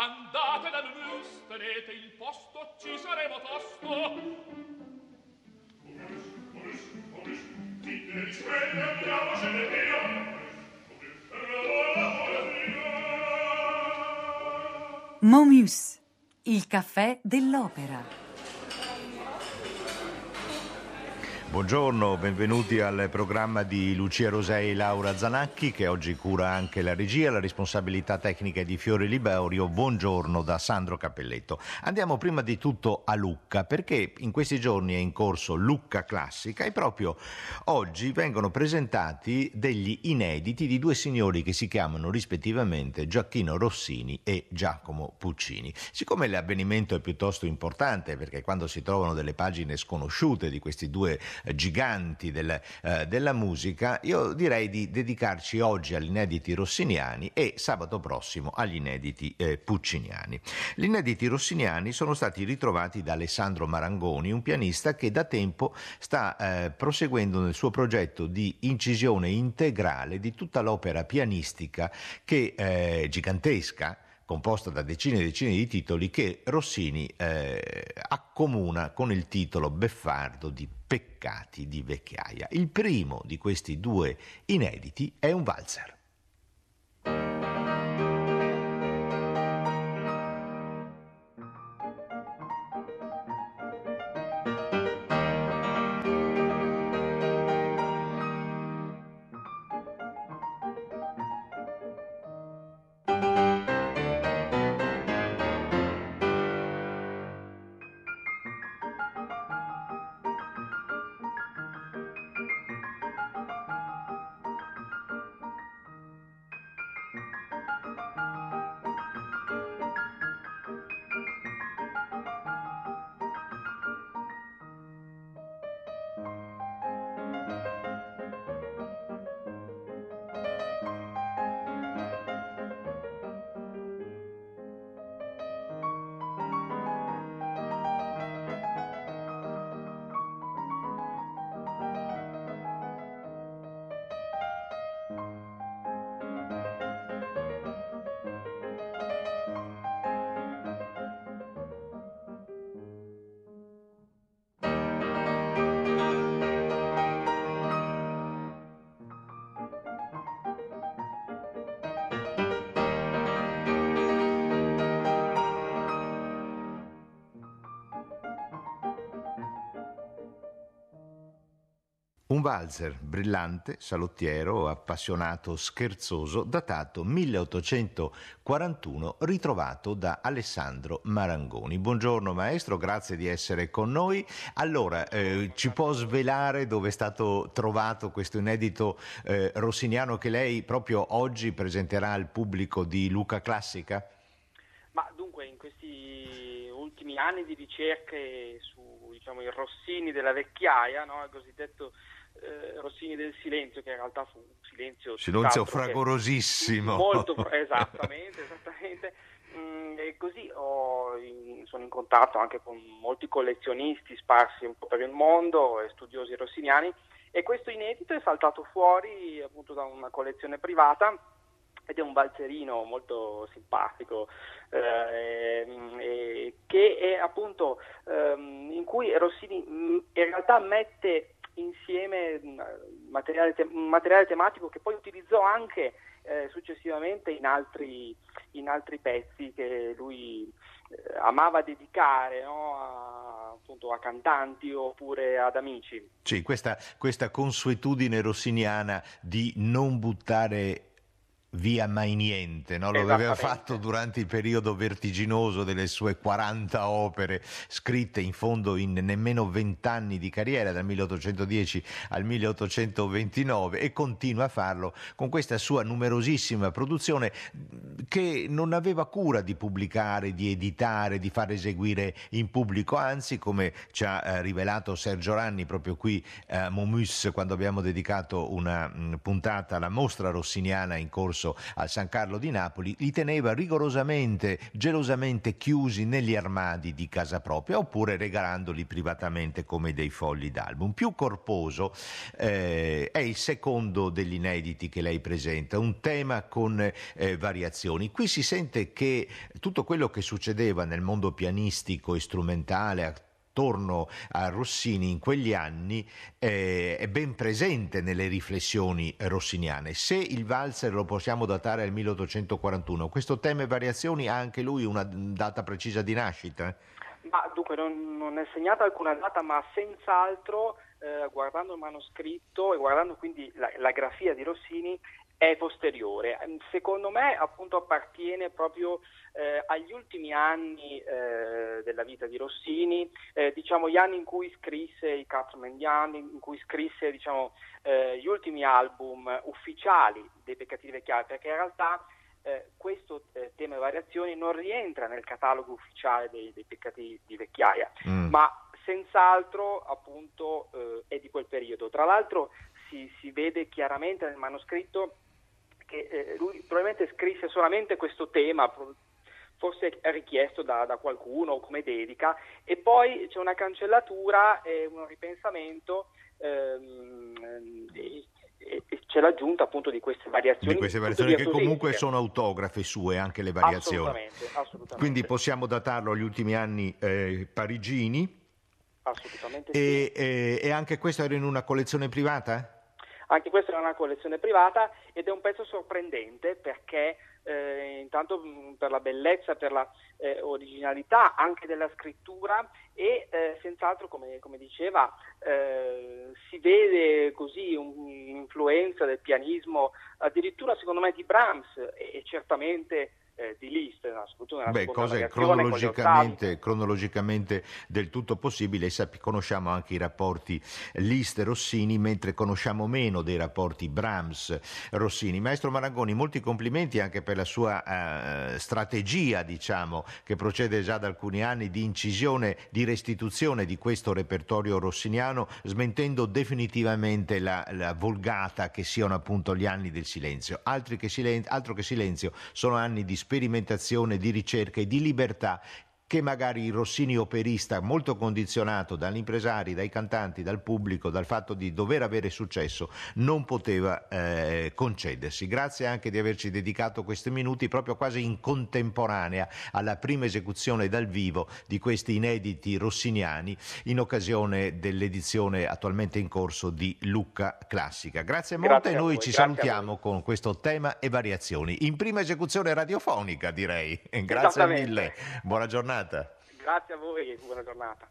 Andate da Mus, tenete il posto, ci saremo tosto. Dite. Momus, il caffè dell'opera. Buongiorno, benvenuti al programma di Lucia Rosei e Laura Zanacchi che oggi cura anche la regia, la responsabilità tecnica di Fiore Libaurio. Buongiorno da Sandro Cappelletto. Andiamo prima di tutto a Lucca perché in questi giorni è in corso Lucca Classica e proprio oggi vengono presentati degli inediti di due signori che si chiamano rispettivamente Giacchino Rossini e Giacomo Puccini. Siccome l'avvenimento è piuttosto importante perché quando si trovano delle pagine sconosciute di questi due giganti del, eh, della musica, io direi di dedicarci oggi agli inediti rossiniani e sabato prossimo agli inediti eh, pucciniani. Gli inediti rossiniani sono stati ritrovati da Alessandro Marangoni, un pianista che da tempo sta eh, proseguendo nel suo progetto di incisione integrale di tutta l'opera pianistica che è gigantesca composta da decine e decine di titoli che Rossini eh, accomuna con il titolo beffardo di Peccati di vecchiaia. Il primo di questi due inediti è un valzer. Un valzer brillante, salottiero, appassionato, scherzoso, datato 1841, ritrovato da Alessandro Marangoni. Buongiorno maestro, grazie di essere con noi. Allora, eh, ci può svelare dove è stato trovato questo inedito eh, rossiniano che lei proprio oggi presenterà al pubblico di Luca Classica? Ma dunque, in questi ultimi anni di ricerche su diciamo, i Rossini della vecchiaia, no? il cosiddetto eh, Rossini del silenzio, che in realtà fu un silenzio, silenzio fragorosissimo. Molto, esattamente, esattamente. Mm, e così ho, in, sono in contatto anche con molti collezionisti sparsi un po' per il mondo e studiosi rossiniani e questo inedito è saltato fuori appunto da una collezione privata ed è un balzerino molto simpatico eh, eh, che è appunto ehm, in cui Rossini mm, in realtà mette insieme materiale, te- materiale tematico che poi utilizzò anche eh, successivamente in altri, in altri, pezzi che lui eh, amava dedicare no? a, appunto, a, cantanti oppure ad amici. Sì, questa, questa consuetudine rossiniana di non buttare via mai niente, no? lo aveva fatto durante il periodo vertiginoso delle sue 40 opere scritte in fondo in nemmeno 20 anni di carriera, dal 1810 al 1829 e continua a farlo con questa sua numerosissima produzione che non aveva cura di pubblicare, di editare, di far eseguire in pubblico, anzi come ci ha eh, rivelato Sergio Ranni proprio qui a Momus quando abbiamo dedicato una puntata alla mostra rossiniana in corso scorso al San Carlo di Napoli, li teneva rigorosamente, gelosamente chiusi negli armadi di casa propria oppure regalandoli privatamente come dei fogli d'album. Più corposo eh, è il secondo degli inediti che lei presenta, un tema con eh, variazioni. Qui si sente che tutto quello che succedeva nel mondo pianistico e strumentale, attorno a Rossini in quegli anni eh, è ben presente nelle riflessioni rossiniane. Se il valzer lo possiamo datare al 1841, questo tema e variazioni ha anche lui una data precisa di nascita? Ma dunque non, non è segnata alcuna data, ma senz'altro eh, guardando il manoscritto e guardando quindi la, la grafia di Rossini è posteriore. Secondo me appunto appartiene proprio eh, agli ultimi anni eh, della vita di Rossini, eh, diciamo gli anni in cui scrisse i anni in cui scrisse diciamo, eh, gli ultimi album ufficiali dei Peccati di Vecchiaia, perché in realtà eh, questo eh, tema variazioni non rientra nel catalogo ufficiale dei, dei Peccati di Vecchiaia, mm. ma senz'altro appunto è di quel periodo. Tra l'altro si, si vede chiaramente nel manoscritto che eh, lui probabilmente scrisse solamente questo tema, forse richiesto da, da, qualcuno come dedica, e poi c'è una cancellatura e un ripensamento ehm, e, c'è l'aggiunta appunto di queste variazioni. Di queste variazioni che comunque sono autografe sue, anche le variazioni. Assolutamente, assolutamente. Quindi possiamo datarlo agli ultimi anni eh, parigini. Assolutamente e, sì. e, e anche questo era in una collezione privata? Anche questa è una collezione privata ed è un pezzo sorprendente perché eh, intanto mm, per la bellezza, per la eh, originalità anche della scrittura e eh, senz'altro come, come diceva eh, si vede così un'influenza del pianismo addirittura secondo me di Brahms e, e certamente eh, di Liszt, una Beh, cose cronologicamente, cronologicamente, del tutto possibili e sap- conosciamo anche i rapporti Liszt-Rossini, mentre conosciamo meno dei rapporti Brahms-Rossini. Maestro Marangoni, molti complimenti anche per la sua eh, strategia, diciamo, che procede già da alcuni anni di incisione, di restituzione di questo repertorio rossiniano, smentendo definitivamente la, la volgata che siano appunto gli anni del silenzio. Che silen- altro che silenzio sono anni di sperimentazione, di ricerca e di libertà che magari il Rossini operista, molto condizionato dagli impresari, dai cantanti, dal pubblico, dal fatto di dover avere successo, non poteva eh, concedersi. Grazie anche di averci dedicato questi minuti proprio quasi in contemporanea alla prima esecuzione dal vivo di questi inediti rossiniani in occasione dell'edizione attualmente in corso di Lucca Classica. Grazie molte e noi ci salutiamo con questo tema e variazioni. In prima esecuzione radiofonica direi. Grazie mille. Buona giornata giornata. Grazie a voi e buona giornata.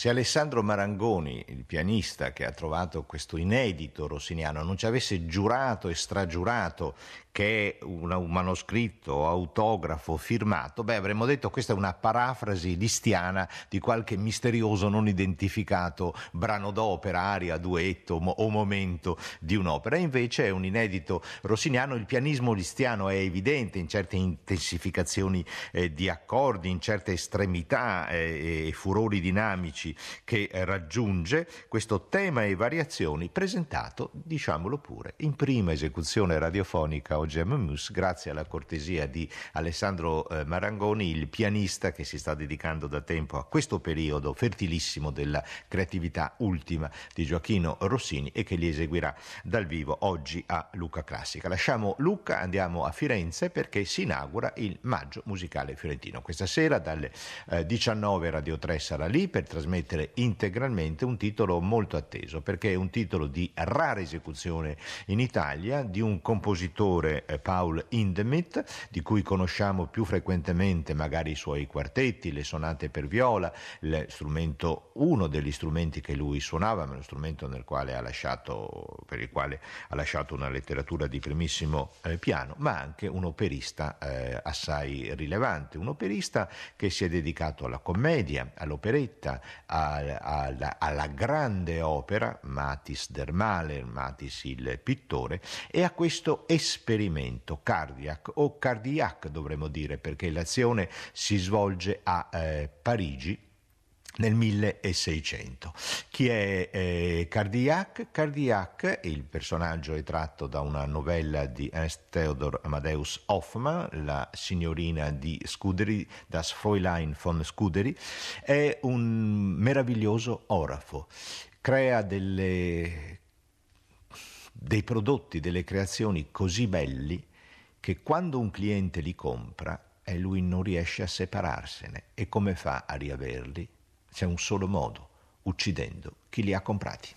Se Alessandro Marangoni, il pianista che ha trovato questo inedito rossiniano, non ci avesse giurato e stragiurato che è un, manoscritto, autografo, firmato, beh avremmo detto questa è una parafrasi listiana di qualche misterioso non identificato brano d'opera, aria, duetto mo, o momento di un'opera. Invece è un inedito rossiniano, il pianismo listiano è evidente in certe intensificazioni eh, di accordi, in certe estremità eh, e furori dinamici che eh, raggiunge questo tema e variazioni presentato, diciamolo pure, in prima esecuzione radiofonica oggi a Memus, grazie alla cortesia di Alessandro eh, Marangoni, il pianista che si sta dedicando da tempo a questo periodo fertilissimo della creatività ultima di Gioacchino Rossini e che li eseguirà dal vivo oggi a Luca Classica. Lasciamo Lucca, andiamo a Firenze perché si inaugura il Maggio Musicale Fiorentino. Questa sera dalle eh, 19 Radio 3 sarà lì per trasmettere integralmente un titolo molto atteso perché è un titolo di rara esecuzione in Italia di un compositore eh, Paul Hindemith, di cui conosciamo più frequentemente magari i suoi quartetti, le sonate per viola, uno degli strumenti che lui suonava, ma lo strumento lasciato, per il quale ha lasciato una letteratura di primissimo eh, piano, ma anche un operista eh, assai rilevante, un operista che si è dedicato alla commedia, all'operetta, alla, alla, grande opera, Matis der Maler, Matis il pittore, e a questo esperimento cardiac o cardiac dovremmo dire perché l'azione si svolge a eh, Parigi nel 1600. Chi è eh, Cardiac? Cardiac, il personaggio è tratto da una novella di Ernst Theodor Amadeus Hoffmann, la signorina di Scuderi, das Fräulein von Scuderi, è un meraviglioso orafo, crea delle dei prodotti, delle creazioni così belli che quando un cliente li compra e lui non riesce a separarsene e come fa a riaverli? C'è un solo modo, uccidendo chi li ha comprati.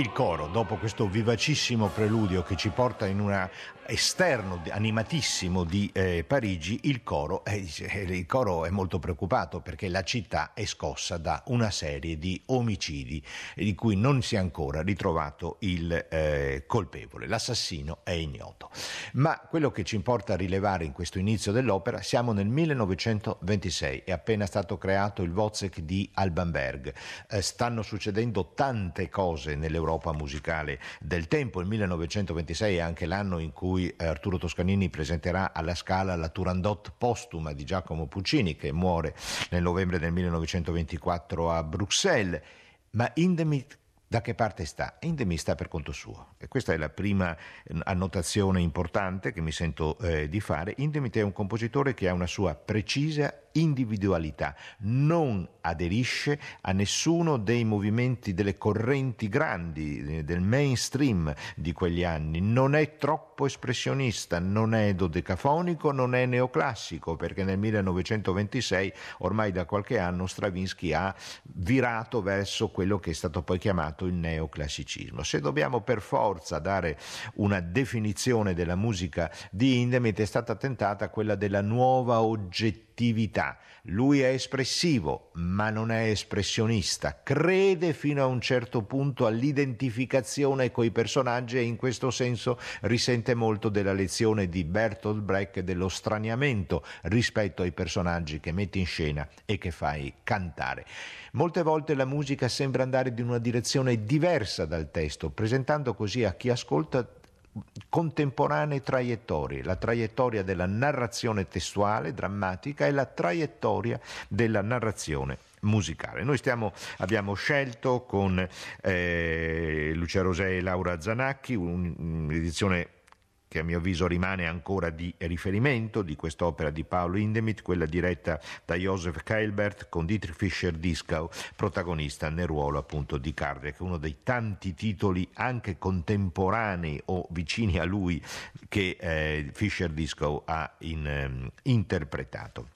Il coro, dopo questo vivacissimo preludio che ci porta in un esterno animatissimo di eh, Parigi, il coro, eh, il coro, è molto preoccupato perché la città è scossa da una serie di omicidi di cui non si è ancora ritrovato il eh, colpevole. L'assassino è ignoto. Ma quello che ci importa rilevare in questo inizio dell'opera, siamo nel 1926, è appena stato creato il Wozzeck di Alban Berg. Eh, stanno succedendo tante cose nell'Europa Europa musicale del tempo. Il 1926 è anche l'anno in cui eh, Arturo Toscanini presenterà alla Scala la Turandot postuma di Giacomo Puccini che muore nel novembre del 1924 a Bruxelles Ma Indemit da che parte sta? Indemi sta per conto suo. E questa è la prima eh, annotazione importante che mi sento eh, di fare. Indemit è un compositore che ha una sua precisa individualità, non aderisce a nessuno dei movimenti, delle correnti grandi, eh, del mainstream di quegli anni, non è troppo espressionista, non è dodecafonico, non è neoclassico, perché nel 1926, ormai da qualche anno, Stravinsky ha virato verso quello che è stato poi chiamato il neoclassicismo. Se dobbiamo per forza dare una definizione della musica di Indemit, è stata tentata quella della nuova oggettività lui è espressivo, ma non è espressionista. Crede fino a un certo punto all'identificazione coi personaggi e in questo senso risente molto della lezione di Bertolt Brecht dello straniamento rispetto ai personaggi che metti in scena e che fai cantare. Molte volte la musica sembra andare in una direzione diversa dal testo, presentando così a chi ascolta contemporanee traiettorie, la traiettoria della narrazione testuale, drammatica e la traiettoria della narrazione musicale. Noi stiamo, abbiamo scelto con eh, Lucia Rosè e Laura Zanacchi un'edizione che a mio avviso rimane ancora di riferimento di quest'opera di Paolo Indemit, quella diretta da Joseph Keilbert con Dietrich Fischer-Dieskau, protagonista nel ruolo appunto di Kardec, uno dei tanti titoli anche contemporanei o vicini a lui che eh, Fischer-Dieskau ha in, eh, interpretato.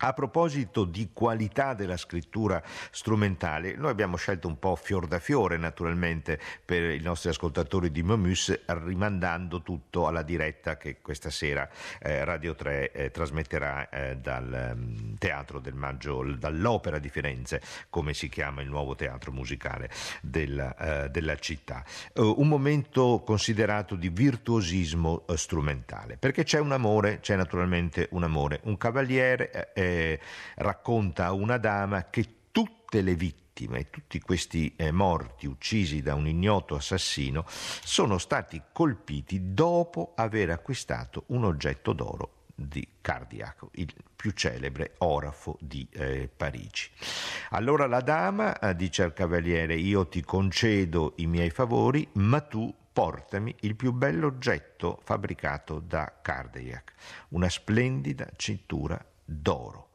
A proposito di qualità della scrittura strumentale, noi abbiamo scelto un po' fior da fiore naturalmente per i nostri ascoltatori di Momus, rimandando tutto alla diretta che questa sera eh, Radio 3 eh, trasmetterà eh, dal um, Teatro del Maggio, dall'Opera di Firenze, come si chiama il nuovo teatro musicale della, eh, della città. Uh, un momento considerato di virtuosismo uh, strumentale, perché c'è un amore, c'è naturalmente un amore, un cavaliere eh, racconta a una dama che tutte le vittime, tutti questi eh, morti uccisi da un ignoto assassino, sono stati colpiti dopo aver acquistato un oggetto d'oro di Cardiaco, il più celebre orafo di eh, Parigi. Allora la dama eh, dice al cavaliere: Io ti concedo i miei favori, ma tu portami il più bello oggetto fabbricato da Cardiac, una splendida cintura d'oro.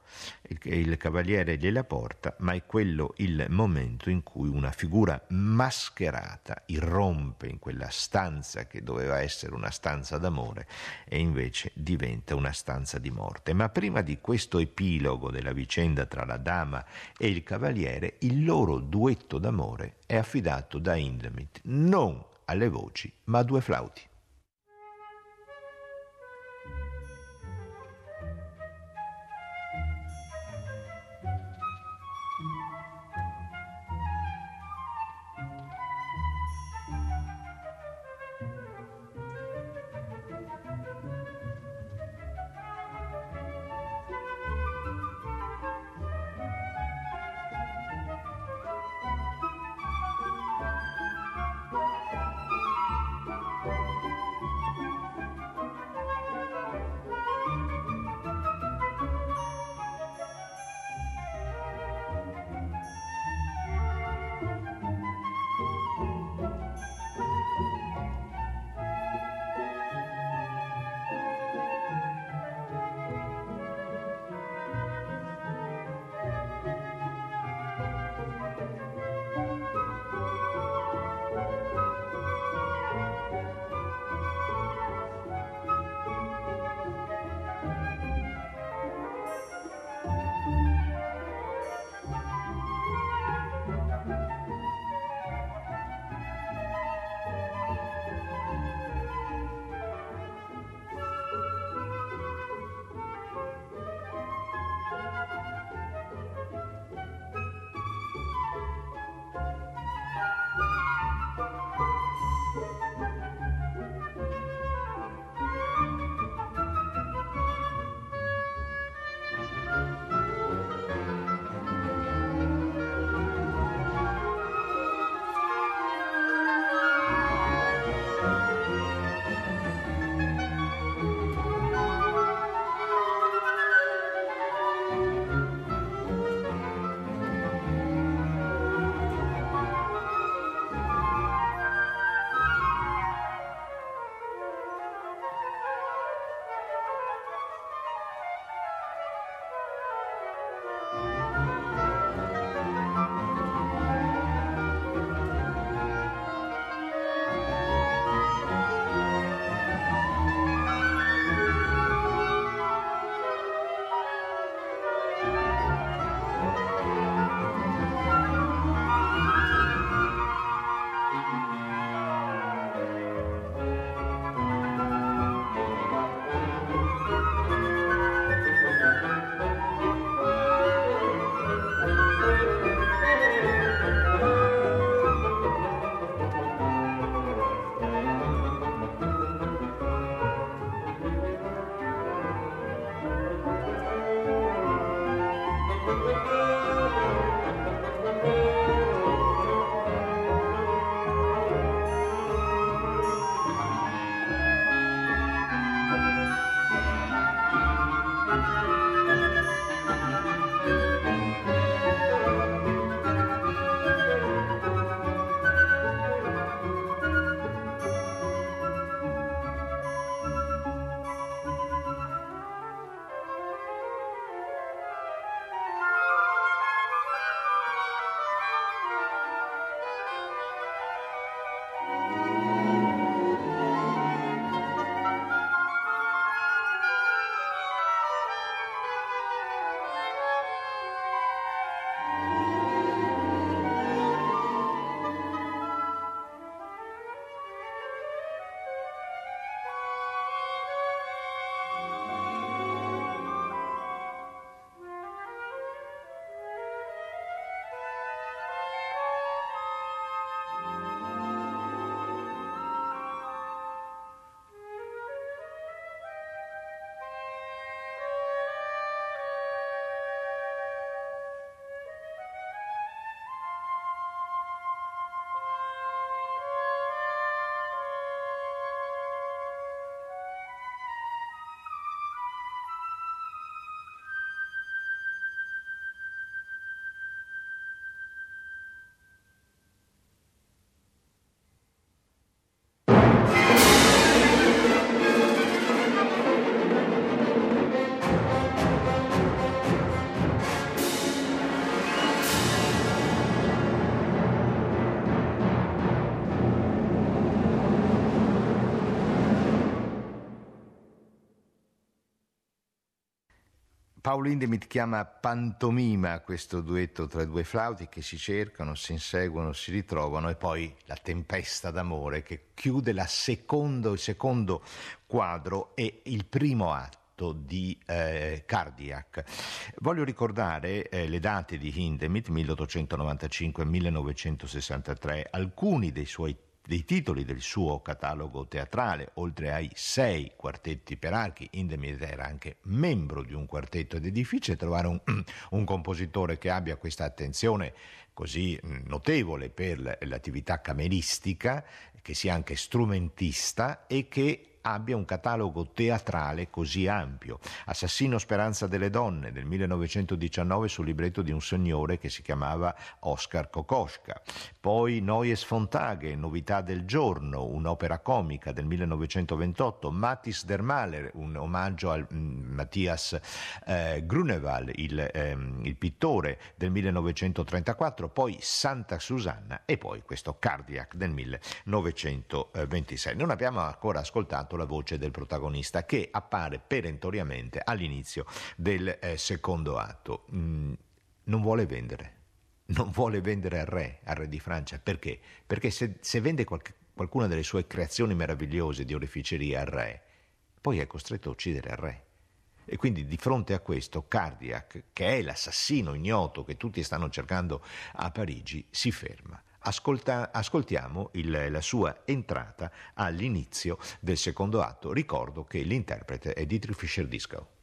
Il, cavaliere gliela porta, ma è quello il momento in cui una figura mascherata irrompe in quella stanza che doveva essere una stanza d'amore e invece diventa una stanza di morte. Ma prima di questo epilogo della vicenda tra la dama e il cavaliere, il loro duetto d'amore è affidato da Indemit non alle voci, ma a due flauti. Paolo Indemit chiama pantomima questo duetto tra due flauti che si cercano, si inseguono, si ritrovano e poi la tempesta d'amore che chiude secondo, il secondo quadro e il primo atto di eh, Cardiac. Voglio ricordare eh, le date di Hindemith 1895-1963, alcuni dei suoi dei titoli del suo catalogo teatrale, oltre ai sei quartetti per archi, Indemith era anche membro di un quartetto ed è difficile trovare un, un compositore che abbia questa attenzione così mm, notevole per l'attività cameristica, che sia anche strumentista e che abbia un catalogo teatrale così ampio. Assassino Speranza delle Donne del 1919 sul libretto di un signore che si chiamava Oscar Kokoschka. Poi Neues von Tage, Novità del giorno, un'opera comica del 1928. Mattis der Maler, un omaggio al mm, Mattias eh, Grunewald, il, ehm, il pittore del 1934. Poi Santa Susanna e poi questo Cardiac del 1926. Non abbiamo ancora ascoltato ascoltato la voce del protagonista che appare perentoriamente all'inizio del eh, secondo atto. Mm, non vuole vendere, non vuole vendere al re, al re di Francia. Perché? Perché se, se vende qualche, qualcuna delle sue creazioni meravigliose di oreficeria al re, poi è costretto a uccidere il re. E quindi di fronte a questo Cardiac, che è l'assassino ignoto che tutti stanno cercando a Parigi, si ferma. Ascolta, ascoltiamo il, la sua entrata all'inizio del secondo atto. Ricordo che l'interprete è Dietrich Fischer-Disco.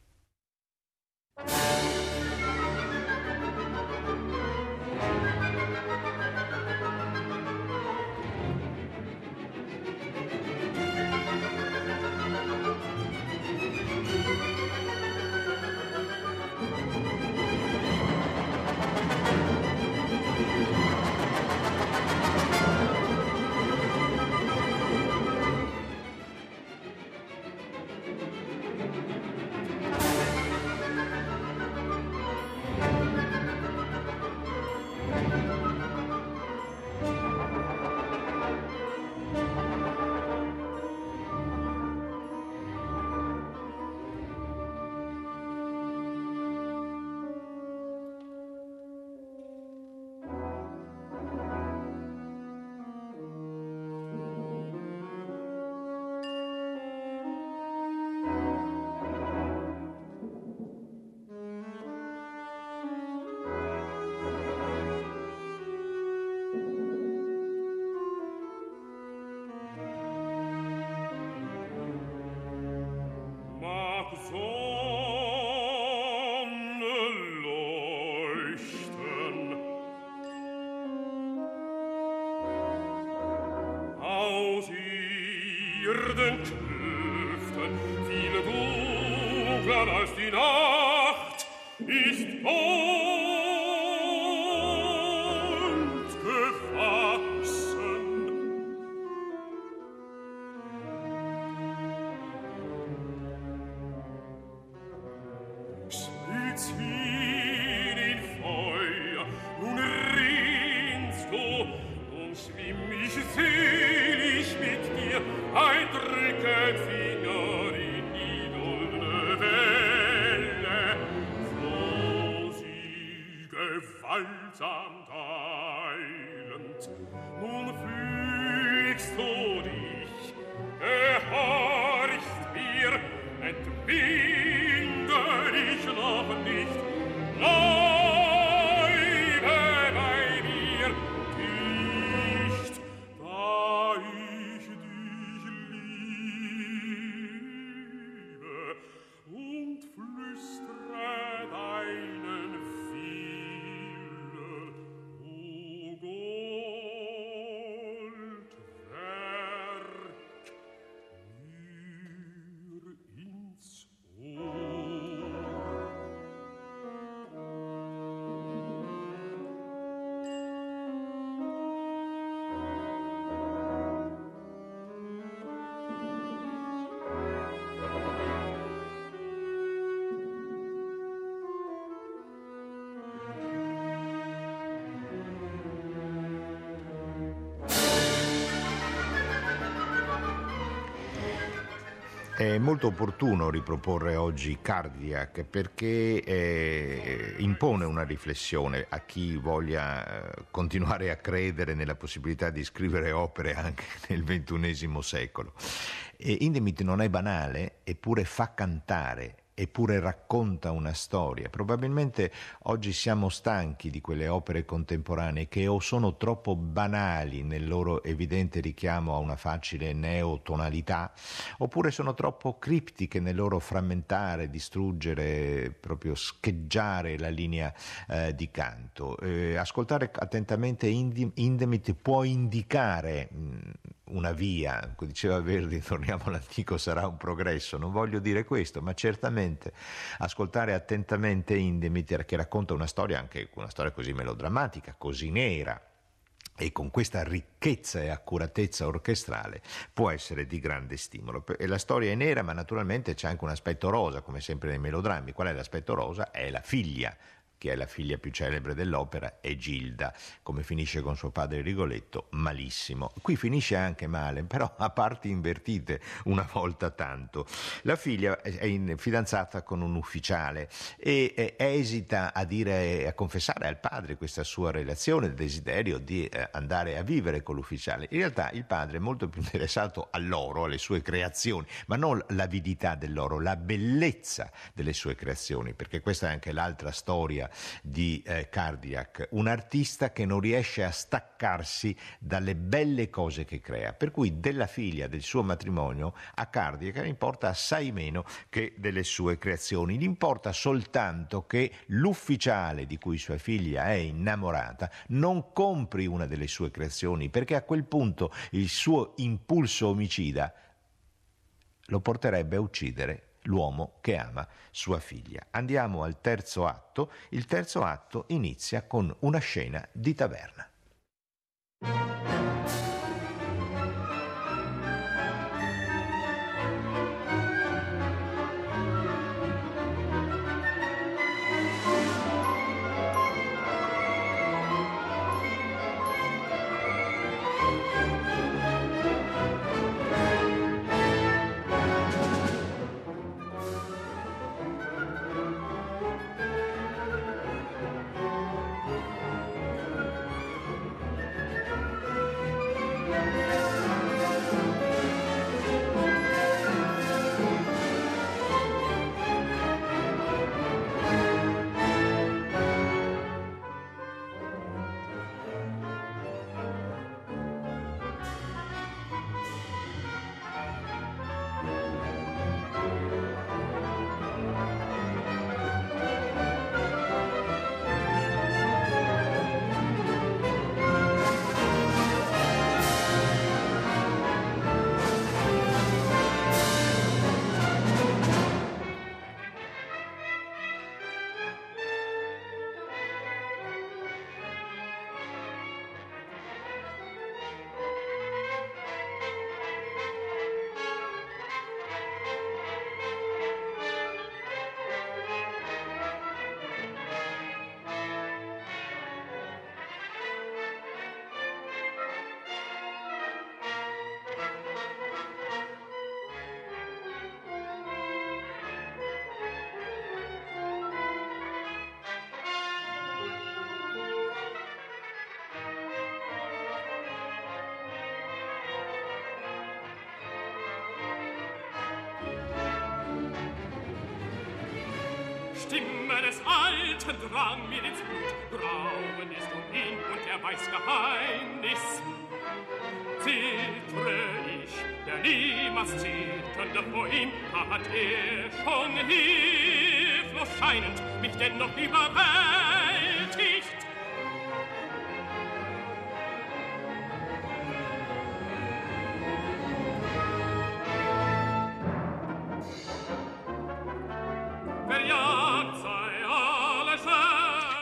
È molto opportuno riproporre oggi Cardiac perché eh, impone una riflessione a chi voglia eh, continuare a credere nella possibilità di scrivere opere anche nel XXI secolo. E Indemit non è banale, eppure fa cantare eppure racconta una storia. Probabilmente oggi siamo stanchi di quelle opere contemporanee che o sono troppo banali nel loro evidente richiamo a una facile neotonalità, oppure sono troppo criptiche nel loro frammentare, distruggere, proprio scheggiare la linea eh, di canto. Eh, ascoltare attentamente Indemit può indicare mh, una via, diceva Verdi, torniamo all'antico, sarà un progresso, non voglio dire questo, ma certamente ascoltare attentamente Indemiter che racconta una storia, anche una storia così melodrammatica, così nera, e con questa ricchezza e accuratezza orchestrale può essere di grande stimolo. E la storia è nera, ma naturalmente c'è anche un aspetto rosa, come sempre nei melodrammi. Qual è l'aspetto rosa? È la figlia che è la figlia più celebre dell'opera, è Gilda. Come finisce con suo padre Rigoletto? Malissimo. Qui finisce anche male, però a parti invertite una volta tanto. La figlia è in, fidanzata con un ufficiale e eh, esita a dire, a confessare al padre questa sua relazione, il desiderio di eh, andare a vivere con l'ufficiale. In realtà il padre è molto più interessato all'oro, alle sue creazioni, ma non l'avidità dell'oro, la bellezza delle sue creazioni, perché questa è anche l'altra storia di eh, Cardiac, un artista che non riesce a staccarsi dalle belle cose che crea, per cui della figlia del suo matrimonio a Cardiac importa assai meno che delle sue creazioni, gli importa soltanto che l'ufficiale di cui sua figlia è innamorata non compri una delle sue creazioni, perché a quel punto il suo impulso omicida lo porterebbe a uccidere l'uomo che ama sua figlia. Andiamo al terzo atto. Il terzo atto inizia con una scena di taverna. Stimme des Alten drang mir ins Blut, Grauen ist um ihn und er weiß Geheimnis. Zittre ich, der niemals zitternde vor ihm, hat er schon hilflos scheinend mich dennoch überwältigt.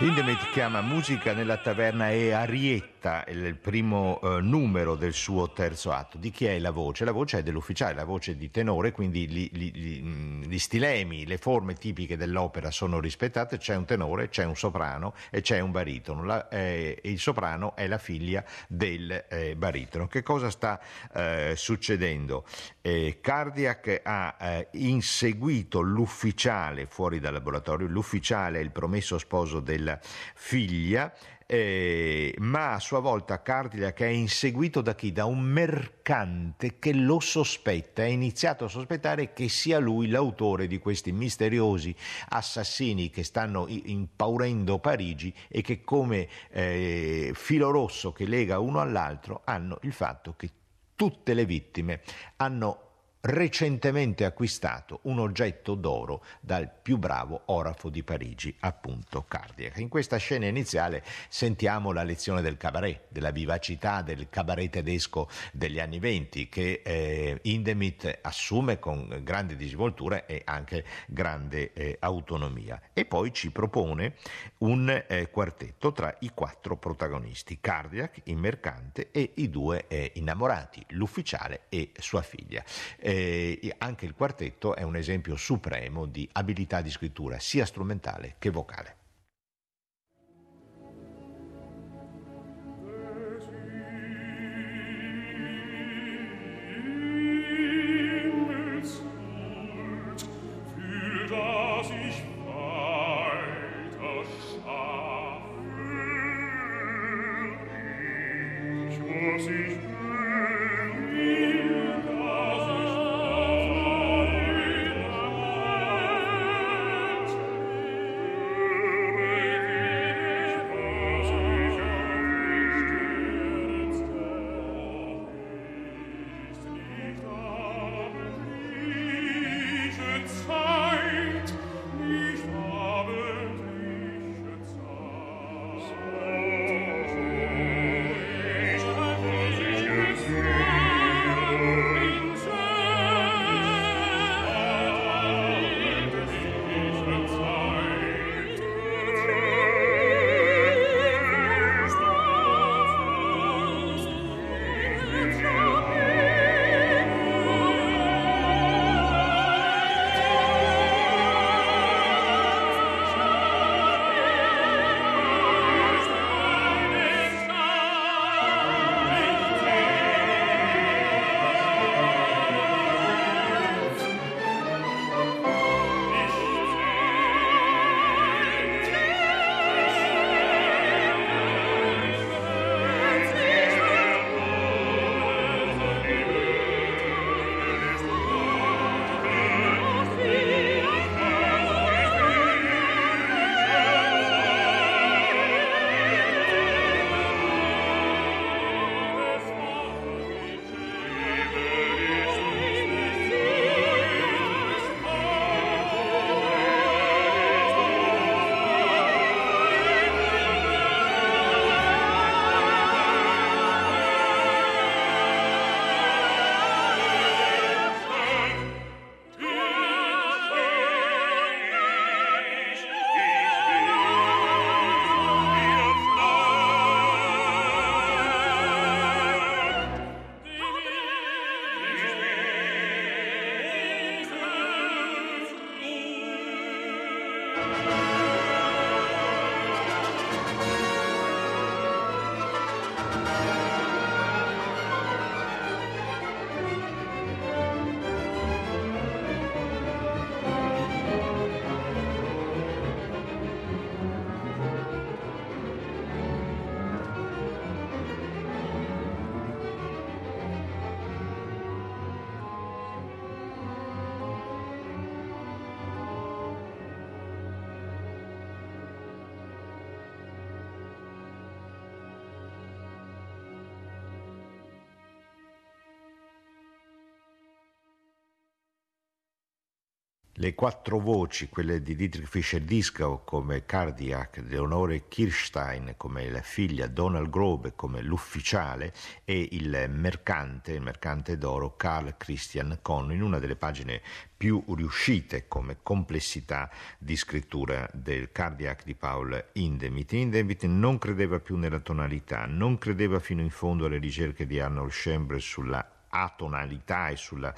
Hindemith chiama musica nella taverna e arietta presenta il primo eh, numero del suo terzo atto. Di chi è la voce? La voce è dell'ufficiale, la voce di tenore, quindi gli, gli, gli, gli stilemi, le forme tipiche dell'opera sono rispettate, c'è un tenore, c'è un soprano e c'è un baritono. La, eh, il soprano è la figlia del eh, baritono. Che cosa sta eh, succedendo? Eh, Cardiac ha eh, inseguito l'ufficiale fuori dal laboratorio, l'ufficiale è il promesso sposo della figlia eh, ma a sua volta Cardiac è inseguito da chi? Da un mercante che lo sospetta, ha iniziato a sospettare che sia lui l'autore di questi misteriosi assassini che stanno impaurendo Parigi e che come eh, filo rosso che lega uno all'altro hanno il fatto che tutte le vittime hanno recentemente acquistato un oggetto d'oro dal più bravo orafo di Parigi, appunto Cardiac. In questa scena iniziale sentiamo la lezione del cabaret, della vivacità del cabaret tedesco degli anni venti che eh, Indemit assume con grande disinvoltura e anche grande eh, autonomia. E poi ci propone un eh, quartetto tra i quattro protagonisti, Cardiac, il mercante e i due eh, innamorati, l'ufficiale e sua figlia. Eh, anche il quartetto è un esempio supremo di abilità di scrittura sia strumentale che vocale. Le quattro voci, quelle di Dietrich Fischer-Dieskau come Cardiac, Leonore Kirstein come la figlia, Donald Grobe come l'ufficiale e il mercante, il mercante d'oro Carl Christian Kohn in una delle pagine più riuscite come complessità di scrittura del Cardiac di Paul Hindemith. Hindemith non credeva più nella tonalità, non credeva fino in fondo alle ricerche di Arnold Schoenberg sulla atonalità e sulla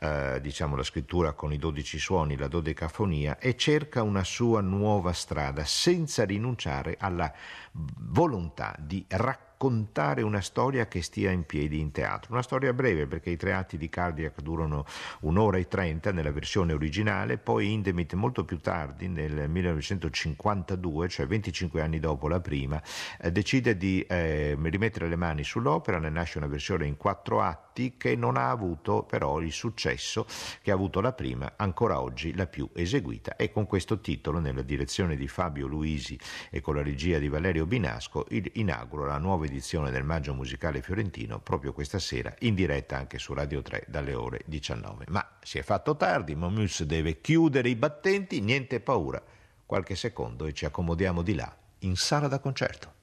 eh, diciamo, la scrittura con i dodici suoni, la dodecafonia, e cerca una sua nuova strada senza rinunciare alla volontà di raccontare raccontare una storia che stia in piedi in teatro. Una storia breve perché i tre atti di Cardiac durano un'ora e trenta nella versione originale, poi Indemit molto più tardi, nel 1952, cioè 25 anni dopo la prima, eh, decide di eh, rimettere le mani sull'opera, ne nasce una versione in quattro atti che non ha avuto però il successo che ha avuto la prima, ancora oggi la più eseguita e con questo titolo, nella direzione di Fabio Luisi e con la regia di Valerio Binasco, inaugura la nuova edizione del Maggio Musicale Fiorentino proprio questa sera in diretta anche su Radio 3 dalle ore 19. Ma si è fatto tardi, Momus deve chiudere i battenti, niente paura. Qualche secondo e ci accomodiamo di là, in sala da concerto.